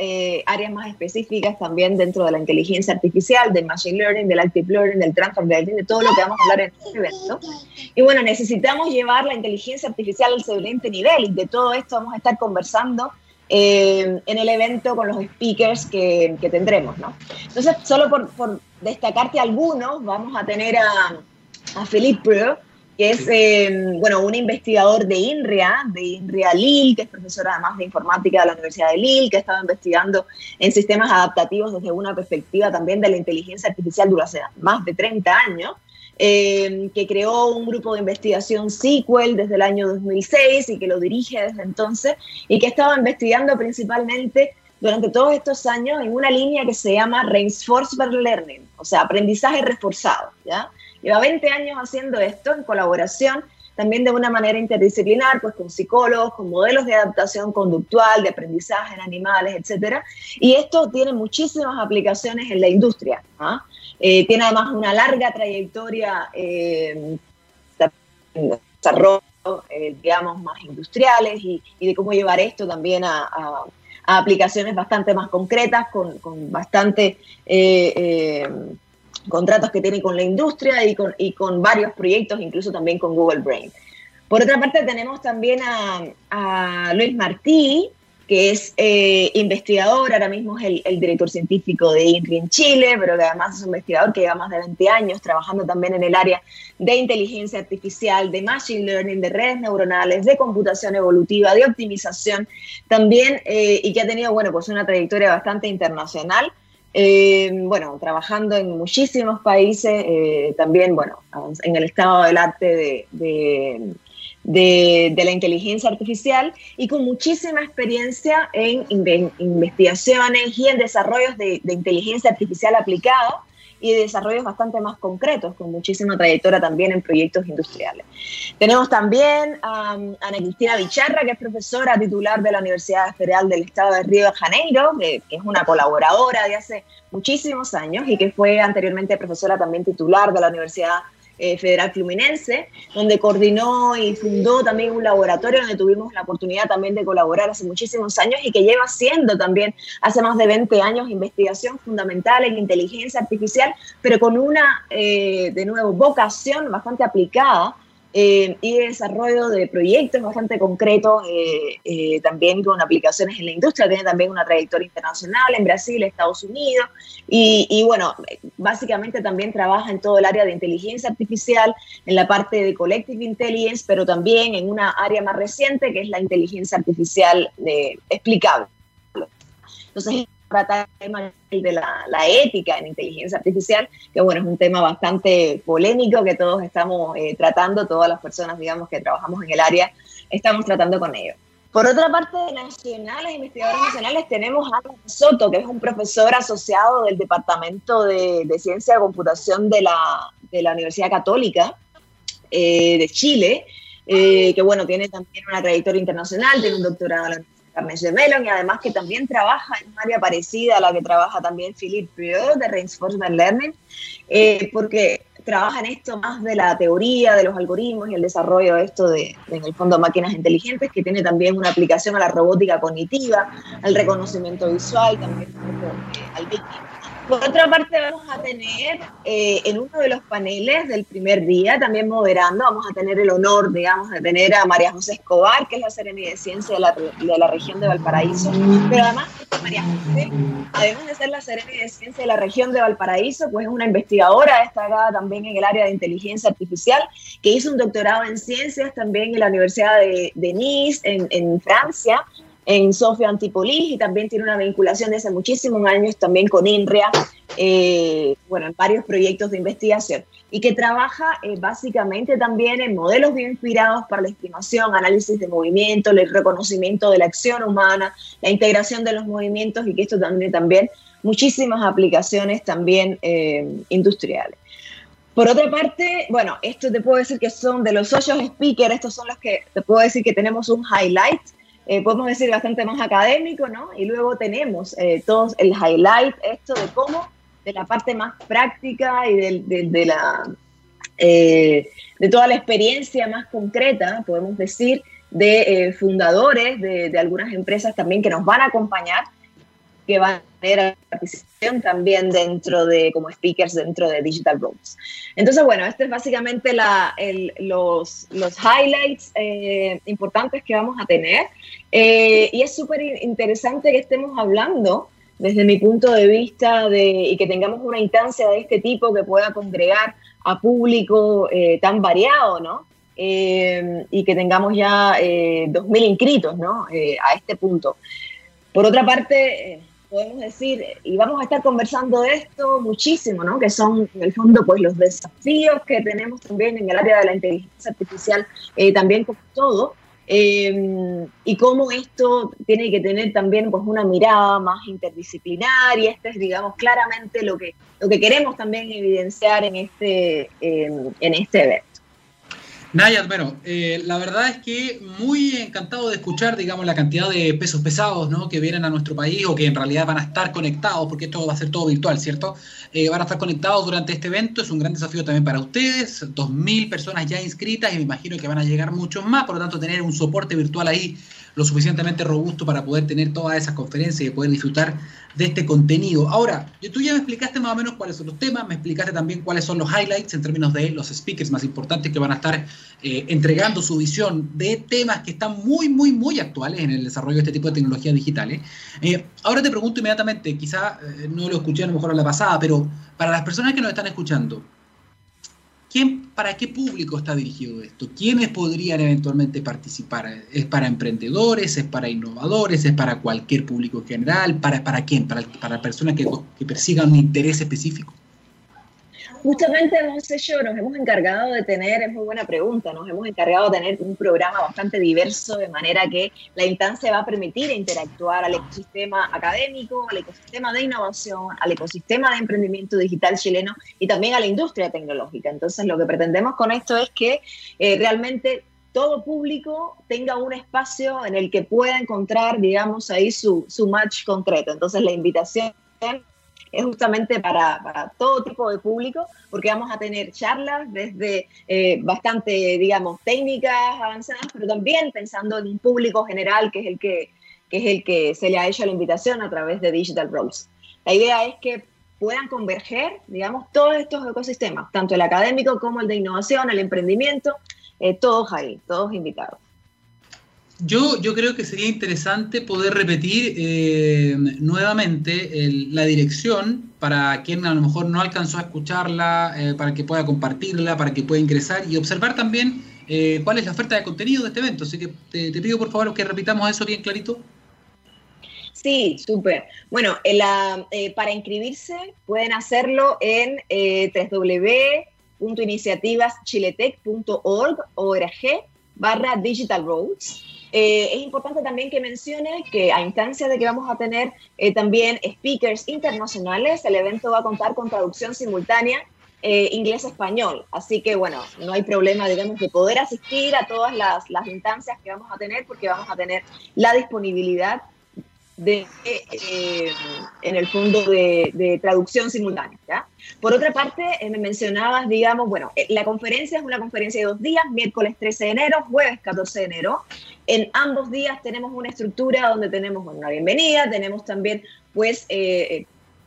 áreas más específicas también dentro de la inteligencia artificial, del machine learning, del active learning, del transfer de todo lo que vamos a hablar en este evento. Y bueno, necesitamos llevar la inteligencia artificial al siguiente nivel y de todo esto vamos a estar conversando eh, en el evento con los speakers que, que tendremos, ¿no? Entonces, solo por, por, destacarte algunos, vamos a tener a, a Philippe Preux, que es eh, bueno, un investigador de INRIA, de INRIA Lille, que es profesor además de informática de la Universidad de Lille, que ha estado investigando en sistemas adaptativos desde una perspectiva también de la inteligencia artificial durante más de 30 años. Eh, que creó un grupo de investigación SQL desde el año 2006 y que lo dirige desde entonces, y que estaba investigando principalmente durante todos estos años en una línea que se llama Reinforcement Learning, o sea, aprendizaje reforzado. ¿ya? Lleva 20 años haciendo esto en colaboración también de una manera interdisciplinar, pues con psicólogos, con modelos de adaptación conductual, de aprendizaje en animales, etc. Y esto tiene muchísimas aplicaciones en la industria. ¿ah? Eh, tiene además una larga trayectoria eh, de desarrollo, eh, digamos, más industriales y, de cómo llevar esto también a, aplicaciones bastante más concretas, con, con bastante contratos que tiene con la industria y con, y con varios proyectos, incluso también con Google Brain. Por otra parte, tenemos también a, Luis Martí, que es eh, investigador, ahora mismo es el, director científico de INRI en Chile, pero que además es un investigador que lleva más de 20 años trabajando también en el área de inteligencia artificial, de machine learning, de redes neuronales, de computación evolutiva, de optimización también, eh, y que ha tenido, bueno, pues una trayectoria bastante internacional. Eh, bueno, trabajando en muchísimos países, también, bueno, en el estado del arte de de, la inteligencia artificial y con muchísima experiencia en investigaciones y en desarrollos de, inteligencia artificial aplicada y de desarrollos bastante más concretos, con muchísima trayectoria también en proyectos industriales. Tenemos también a Ana Cristina Bicharra, que es profesora titular de la Universidad Federal del Estado de Río de Janeiro, que, que es una colaboradora de hace muchísimos años y que fue anteriormente profesora también titular de la Universidad eh, Federal Fluminense, donde coordinó y fundó también un laboratorio donde tuvimos la oportunidad también de colaborar hace muchísimos años y que lleva siendo también hace más de 20 años investigación fundamental en inteligencia artificial, pero con una, eh, de nuevo, vocación bastante aplicada eh, y desarrollo de proyectos bastante concretos, eh, eh, también con aplicaciones en la industria, tiene también una trayectoria internacional en Brasil, Estados Unidos, y, y, bueno, básicamente también trabaja en todo el área de inteligencia artificial, en la parte de collective intelligence, pero también en una área más reciente que es la inteligencia artificial explicable. Entonces, trata el tema de la, ética en inteligencia artificial, que bueno, es un tema bastante polémico que todos estamos eh, tratando, todas las personas, digamos, que trabajamos en el área, estamos tratando con ello. Por otra parte, nacionales, investigadores nacionales, tenemos a Soto, que es un profesor asociado del Departamento de, de Ciencia de Computación de la, de la Universidad Católica eh, de Chile, eh, que bueno, tiene también una trayectoria internacional, tiene un doctorado en la Carnegie Mellon y además que también trabaja en un área parecida a la que trabaja también Philippe Prieur de Reinforcement Learning, eh, porque trabaja en esto más de la teoría, de los algoritmos y el desarrollo de esto de, en el fondo, máquinas inteligentes, que tiene también una aplicación a la robótica cognitiva, al reconocimiento visual, también al Big Por otra parte, vamos a tener eh, en uno de los paneles del primer día, también moderando, vamos a tener el honor, digamos, de tener a María José Escobar, que es la Seremi de Ciencia de la, de la región de Valparaíso. Pero además, María José, además de ser la Seremi de Ciencia de la región de Valparaíso, pues es una investigadora destacada también en el área de inteligencia artificial, que hizo un doctorado en ciencias también en la Universidad de, de Nice, en, en Francia, en Sofía Antipolis y también tiene una vinculación desde muchísimos años también con INRIA, eh, bueno, en varios proyectos de investigación y que trabaja eh, básicamente también en modelos bien inspirados para la estimación, análisis de movimiento, el reconocimiento de la acción humana, la integración de los movimientos y que esto también, también muchísimas aplicaciones también eh, industriales. Por otra parte, bueno, esto te puedo decir que son de los ocho speakers, estos son los que te puedo decir que tenemos un highlight eh, podemos decir, bastante más académico, ¿no? Y luego tenemos eh, todos el highlight, esto de cómo, de la parte más práctica y de, la, eh, de toda la experiencia más concreta, podemos decir, de fundadores de, de algunas empresas también que nos van a acompañar que van tener participación también dentro de, como speakers dentro de Digital Roads. Entonces, bueno, este es básicamente la, los, los, highlights eh, importantes que vamos a tener. Eh, y es súper interesante que estemos hablando desde mi punto de vista de, y que tengamos una instancia de este tipo que pueda congregar a público eh, tan variado, ¿no? y que tengamos ya 2.000 inscritos, ¿no? a este punto. Por otra parte, podemos decir, y vamos a estar conversando de esto muchísimo, ¿no? Que son, en el fondo, pues los desafíos que tenemos también en el área de la inteligencia artificial, eh, también como todo, eh, y cómo esto tiene que tener también pues una mirada más interdisciplinaria. Este es, digamos, claramente lo que, lo que queremos también evidenciar en este, en este evento. Nayat, bueno, eh, la verdad es que muy encantado de escuchar, digamos, la cantidad de pesos pesados ¿no? que vienen a nuestro país o que en realidad van a estar conectados, porque esto va a ser todo virtual, ¿cierto? Eh, van a estar conectados durante este evento, es un gran desafío también para ustedes, 2.000 personas ya inscritas y me imagino que van a llegar muchos más, por lo tanto tener un soporte virtual ahí lo suficientemente robusto para poder tener todas esas conferencias y poder disfrutar de este contenido. Ahora, tú ya me explicaste más o menos cuáles son los temas, me explicaste también cuáles son los highlights en términos de los speakers más importantes que van a estar eh, entregando su visión de temas que están muy, muy, muy actuales en el desarrollo de este tipo de tecnologías digitales. Eh, ahora te pregunto inmediatamente, quizá eh, no lo escuché a lo mejor a la pasada, pero para las personas que nos están escuchando, ¿Quién, ¿Para qué público está dirigido esto? ¿Quiénes podrían eventualmente participar? ¿Es para emprendedores? ¿Es para innovadores? ¿Es para cualquier público general? ¿Para, para quién? ¿Para, para personas que, que persigan un interés específico? Justamente hemos hecho, nos hemos encargado de tener, es muy buena pregunta, nos hemos encargado de tener un programa bastante diverso, de manera que la instancia va a permitir interactuar al ecosistema académico, al ecosistema de innovación, al ecosistema de emprendimiento digital chileno y también a la industria tecnológica. Entonces, lo que pretendemos con esto es que eh, realmente todo público tenga un espacio en el que pueda encontrar, digamos, ahí su, su match concreto. Entonces, la invitación es justamente para, todo tipo de público, porque vamos a tener charlas desde eh, bastante, digamos, técnicas avanzadas, pero también pensando en un público general que es el que, es el que se le ha hecho la invitación a través de Digital Rose. La idea es que puedan converger, digamos, todos estos ecosistemas, tanto el académico como el de innovación, el emprendimiento, eh, todos ahí, todos invitados. Yo, creo que sería interesante poder repetir eh, nuevamente la dirección para quien a lo mejor no alcanzó a escucharla, eh, para que pueda compartirla, para que pueda ingresar y observar también eh, cuál es la oferta de contenido de este evento. Así que te, pido por favor que repitamos eso bien clarito. Sí, súper. Bueno, para inscribirse pueden hacerlo en www.iniciativaschiletech.org barra Digital Roads. Eh, es importante también que mencione que a instancia de que vamos a tener eh, también speakers internacionales, el evento va a contar con traducción simultánea eh, inglés-español. Así que bueno, no hay problema, digamos, de poder asistir a todas las, las instancias que vamos a tener porque vamos a tener la disponibilidad de, eh, en el fondo de, traducción simultánea. ¿ya? Por otra parte, eh, me mencionabas, digamos, bueno, eh, la conferencia es una conferencia de dos días, miércoles 13 de enero, jueves 14 de enero. En ambos días tenemos una estructura donde tenemos una bienvenida, tenemos también, pues,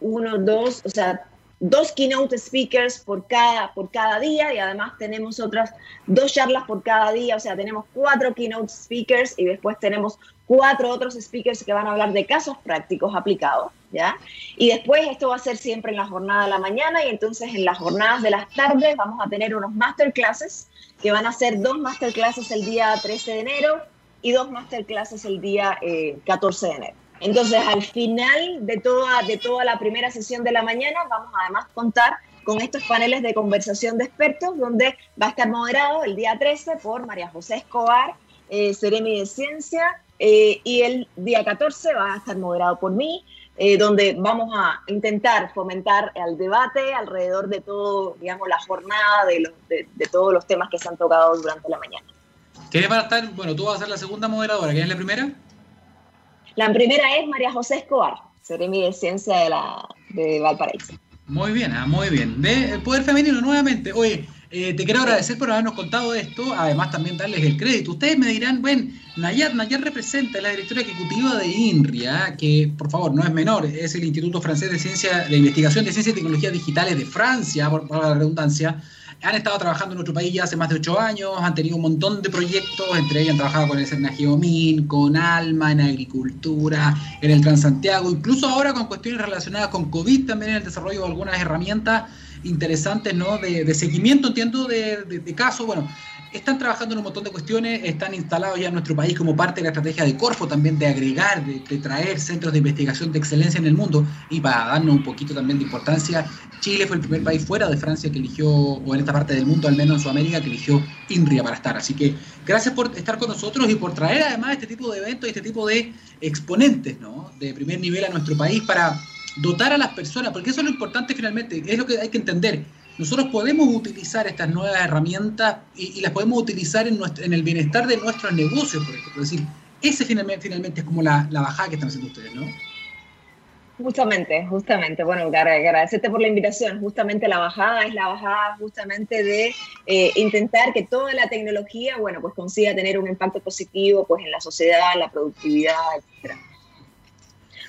uno, dos, o sea, dos keynote speakers por cada, por cada día y además tenemos otras dos charlas por cada día, o sea, tenemos cuatro keynote speakers y después tenemos cuatro otros speakers que van a hablar de casos prácticos aplicados, ¿ya? Y después esto va a ser siempre en la jornada de la mañana y entonces en las jornadas de las tardes vamos a tener unos masterclasses que van a ser dos masterclasses el día 13 de enero y dos masterclasses el día 14 eh, de enero. Entonces, al final de toda, de toda la primera sesión de la mañana, vamos a además contar con estos paneles de conversación de expertos, donde va a estar moderado el día 13 por María José Escobar, eh, de Ciencia, eh, y el día 14 va a estar moderado por mí, eh, donde vamos a intentar fomentar el debate alrededor de todo, digamos, la jornada de, de, todos los temas que se han tocado durante la mañana. ¿Quiénes van a estar? Bueno, tú vas a ser la segunda moderadora, ¿quién es la primera? La primera es María José Escobar, Seremi de Ciencia de, la, de Valparaíso. Muy bien, ah, muy bien. De el poder femenino nuevamente. Oye, eh, te quiero agradecer por habernos contado esto, además también darles el crédito. Ustedes me dirán, bueno, Nayar, Nayar representa la directora ejecutiva de INRIA, que por favor no es menor, es el Instituto Francés de Ciencia, de Investigación de Ciencia y Tecnologías Digitales de Francia, por, la redundancia han estado trabajando en nuestro país ya hace más de ocho años, han tenido un montón de proyectos, entre ellos han trabajado con el Cernageomin, con Alma, en agricultura, en el Transantiago, incluso ahora con cuestiones relacionadas con COVID, también en el desarrollo de algunas herramientas interesantes ¿no? de, seguimiento, entiendo, de, de casos. Bueno, están trabajando en un montón de cuestiones, están instalados ya en nuestro país como parte de la estrategia de Corfo, también de agregar, de, traer centros de investigación de excelencia en el mundo. Y para darnos un poquito también de importancia, Chile fue el primer país fuera de Francia que eligió, o en esta parte del mundo, al menos en Sudamérica, que eligió INRIA para estar. Así que gracias por estar con nosotros y por traer además este tipo de eventos y este tipo de exponentes ¿no? de primer nivel a nuestro país para dotar a las personas, porque eso es lo importante finalmente, es lo que hay que entender nosotros podemos utilizar estas nuevas herramientas y, las podemos utilizar en, en, el bienestar de nuestros negocios, por ejemplo. Es decir, ese finalmente, finalmente es como la, bajada que están haciendo ustedes, ¿no? Justamente, justamente. Bueno, agradecerte por la invitación. Justamente la bajada es la bajada justamente de eh, intentar que toda la tecnología, bueno, pues consiga tener un impacto positivo pues en la sociedad, en la productividad, etcétera.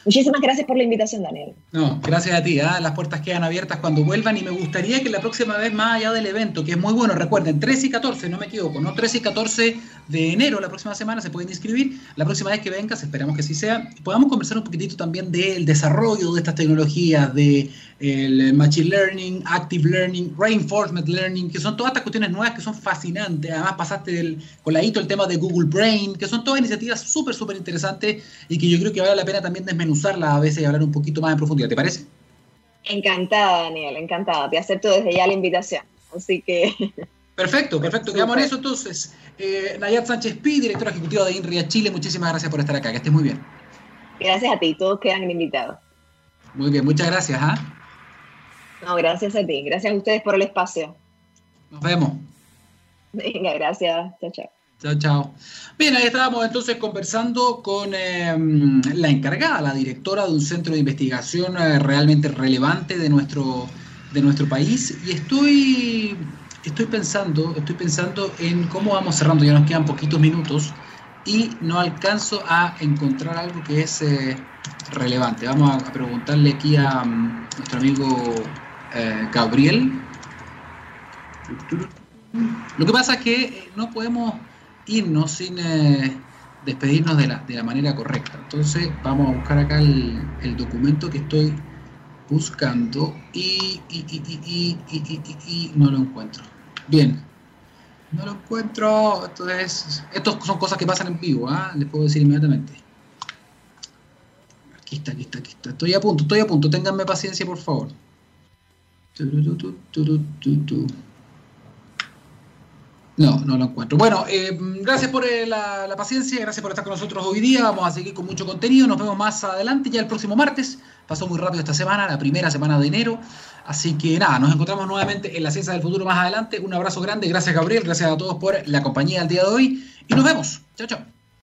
Muchísimas gracias por la invitación, Daniel. No, gracias a ti. ¿ah? Las puertas quedan abiertas cuando vuelvan y me gustaría que la próxima vez, más allá del evento, que es muy bueno, recuerden, 13 y 14, no me equivoco, ¿no? 13 y 14 de enero, la próxima semana se pueden inscribir. La próxima vez que vengas, esperamos que así sea, podamos conversar un poquitito también del desarrollo de estas tecnologías, de el Machine Learning, Active Learning, Reinforcement Learning, que son todas estas cuestiones nuevas que son fascinantes. Además, pasaste del, con la hito el tema de Google Brain, que son todas iniciativas súper, súper interesantes y que yo creo que vale la pena también desmenuzarlas a veces y hablar un poquito más en profundidad. ¿Te parece? Encantada, Daniel, encantada. Te acepto desde ya la invitación. Así que. Perfecto, perfecto. Quedamos en eso entonces. Eh, Nayat Sánchez Pi, directora ejecutiva de INRIA Chile, muchísimas gracias por estar acá. Que estés muy bien. Gracias a ti, todos quedan invitados. Muy bien, muchas gracias. ¿ah? No, gracias a ti. Gracias a ustedes por el espacio. Nos vemos. Venga, gracias. Chao, chao. Chao, chao. Bien, ahí estábamos entonces conversando con em, la encargada, la directora de un centro de investigación eh, realmente relevante de nuestro, de nuestro país. Y estoy, estoy pensando, estoy pensando en cómo vamos cerrando, ya nos quedan poquitos minutos y no alcanzo a encontrar algo que es eh, relevante. Vamos a, preguntarle aquí a mm, nuestro amigo eh, Gabriel. Lo que pasa es que eh, no podemos irnos sin despedirnos de la, de la, manera correcta. Entonces vamos a buscar acá el, documento que estoy buscando y, y, no lo encuentro. Bien, no lo encuentro. Entonces, estas son cosas que pasan en vivo, ¿ah? les puedo decir inmediatamente. Aquí está, aquí está, aquí está. Estoy a punto, estoy a punto. Ténganme paciencia, por favor. No, no lo encuentro. Bueno, eh, gracias por eh, la, paciencia, gracias por estar con nosotros hoy día. Vamos a seguir con mucho contenido. Nos vemos más adelante, ya el próximo martes. Pasó muy rápido esta semana, la primera semana de enero. Así que nada, nos encontramos nuevamente en la ciencia del futuro más adelante. Un abrazo grande, gracias Gabriel, gracias a todos por la compañía del día de hoy y nos vemos. Chao, chao.